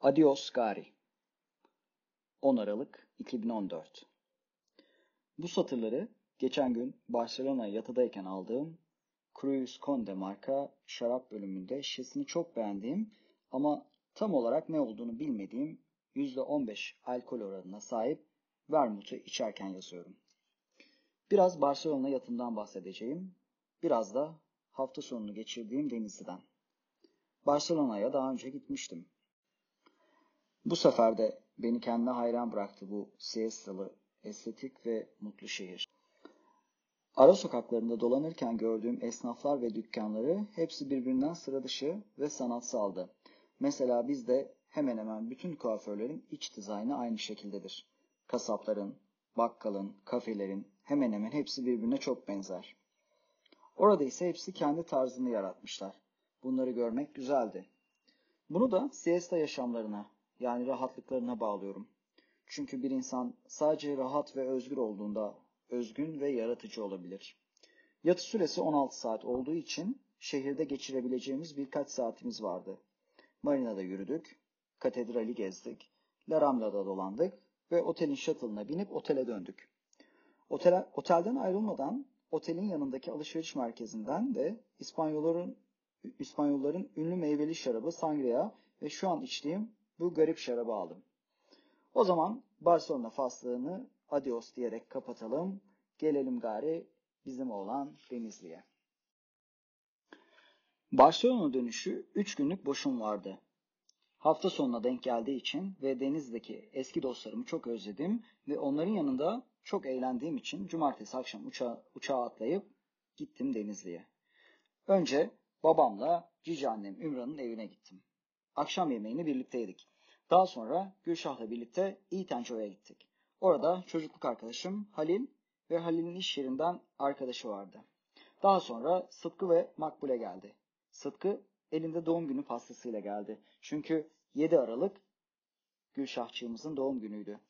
Adios Gari 10 Aralık 2014 Bu satırları geçen gün Barcelona yatıdayken aldığım Cruz Conde marka şarap bölümünde şişesini çok beğendiğim ama tam olarak ne olduğunu bilmediğim %15 alkol oranına sahip vermut'u içerken yazıyorum. Biraz Barcelona yatından bahsedeceğim. Biraz da hafta sonunu geçirdiğim Denizli'den. Barcelona'ya daha önce gitmiştim. Bu sefer de beni kendine hayran bıraktı bu siestalı, estetik ve mutlu şehir. Ara sokaklarında dolanırken gördüğüm esnaflar ve dükkanları hepsi birbirinden sıra dışı ve sanatsaldı. Mesela bizde hemen hemen bütün kuaförlerin iç dizaynı aynı şekildedir. Kasapların, bakkalın, kafelerin hemen hemen hepsi birbirine çok benzer. Orada ise hepsi kendi tarzını yaratmışlar. Bunları görmek güzeldi. Bunu da siesta yaşamlarına, yani rahatlıklarına bağlıyorum. Çünkü bir insan sadece rahat ve özgür olduğunda özgün ve yaratıcı olabilir. Yatı süresi 16 saat olduğu için şehirde geçirebileceğimiz birkaç saatimiz vardı. Marina'da yürüdük, katedrali gezdik, La Rambla'da dolandık ve otelin shuttle'ına binip otele döndük. Otel, otelden ayrılmadan otelin yanındaki alışveriş merkezinden de İspanyolların İspanyolların ünlü meyveli şarabı sangria ve şu an içtiğim bu garip şarabı aldım. O zaman Barcelona faslığını adios diyerek kapatalım. Gelelim gari bizim olan Denizli'ye. Barcelona dönüşü 3 günlük boşum vardı. Hafta sonuna denk geldiği için ve Deniz'deki eski dostlarımı çok özledim ve onların yanında çok eğlendiğim için cumartesi akşam uçağa, uçağa atlayıp gittim Denizli'ye. Önce babamla cici annem Ümran'ın evine gittim. Akşam yemeğini birlikte yedik. Daha sonra Gülşah'la birlikte İtenco'ya gittik. Orada çocukluk arkadaşım Halil ve Halil'in iş yerinden arkadaşı vardı. Daha sonra Sıtkı ve Makbule geldi. Sıtkı elinde doğum günü pastasıyla geldi. Çünkü 7 Aralık Gülşahçığımızın doğum günüydü.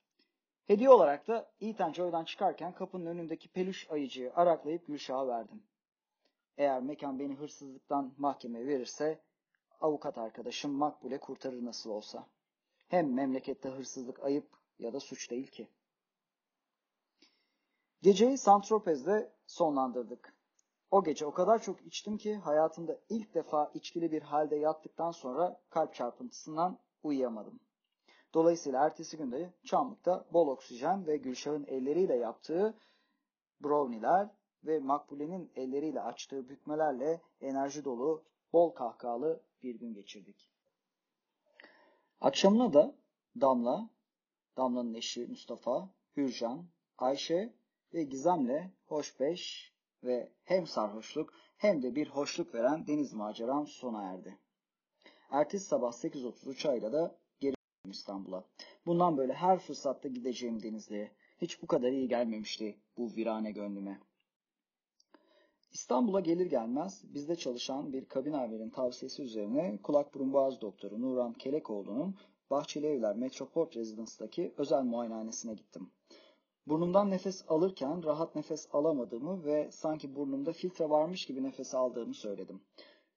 Hediye olarak da İtenco'dan çıkarken kapının önündeki peluş ayıcıyı araklayıp Gülşah'a verdim. Eğer mekan beni hırsızlıktan mahkemeye verirse avukat arkadaşım Makbule kurtarır nasıl olsa. Hem memlekette hırsızlık ayıp ya da suç değil ki. Geceyi Santropez'de sonlandırdık. O gece o kadar çok içtim ki hayatımda ilk defa içkili bir halde yattıktan sonra kalp çarpıntısından uyuyamadım. Dolayısıyla ertesi günde Çamlık'ta bol oksijen ve Gülşah'ın elleriyle yaptığı brownie'ler ve Makbule'nin elleriyle açtığı bükmelerle enerji dolu, bol kahkahalı bir gün geçirdik. Akşamına da Damla, Damla'nın eşi Mustafa, Hürcan, Ayşe ve Gizem'le hoşbeş ve hem sarhoşluk hem de bir hoşluk veren deniz maceram sona erdi. Ertesi sabah 8.30 uçağıyla da geri İstanbul'a. Bundan böyle her fırsatta gideceğim Denizli'ye. Hiç bu kadar iyi gelmemişti bu virane gönlüme. İstanbul'a gelir gelmez bizde çalışan bir kabin amirinin tavsiyesi üzerine kulak burun boğaz doktoru Nuran Kelekoğlu'nun Bahçeli Evler Metroport Residence'daki özel muayenehanesine gittim. Burnumdan nefes alırken rahat nefes alamadığımı ve sanki burnumda filtre varmış gibi nefes aldığımı söyledim.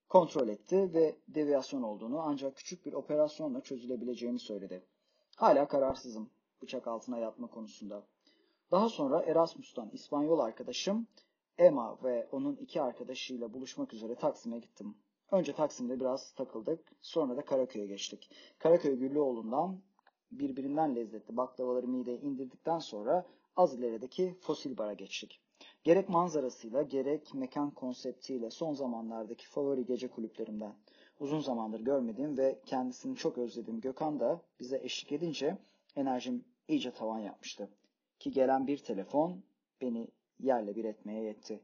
Kontrol etti ve deviyasyon olduğunu ancak küçük bir operasyonla çözülebileceğini söyledi. Hala kararsızım bıçak altına yatma konusunda. Daha sonra Erasmus'tan İspanyol arkadaşım Emma ve onun iki arkadaşıyla buluşmak üzere Taksim'e gittim. Önce Taksim'de biraz takıldık, sonra da Karaköy'e geçtik. Karaköy Güllüoğlu'ndan birbirinden lezzetli baklavaları mideye indirdikten sonra az ilerideki fosil bara geçtik. Gerek manzarasıyla gerek mekan konseptiyle son zamanlardaki favori gece kulüplerimden. Uzun zamandır görmediğim ve kendisini çok özlediğim Gökhan da bize eşlik edince enerjim iyice tavan yapmıştı. Ki gelen bir telefon beni yerle bir etmeye yetti.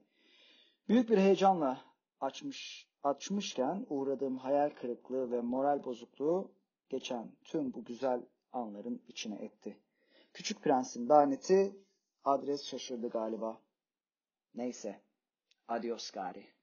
Büyük bir heyecanla açmış, açmışken uğradığım hayal kırıklığı ve moral bozukluğu geçen tüm bu güzel anların içine etti. Küçük Prens'in laneti adres şaşırdı galiba. Neyse. Adios gari.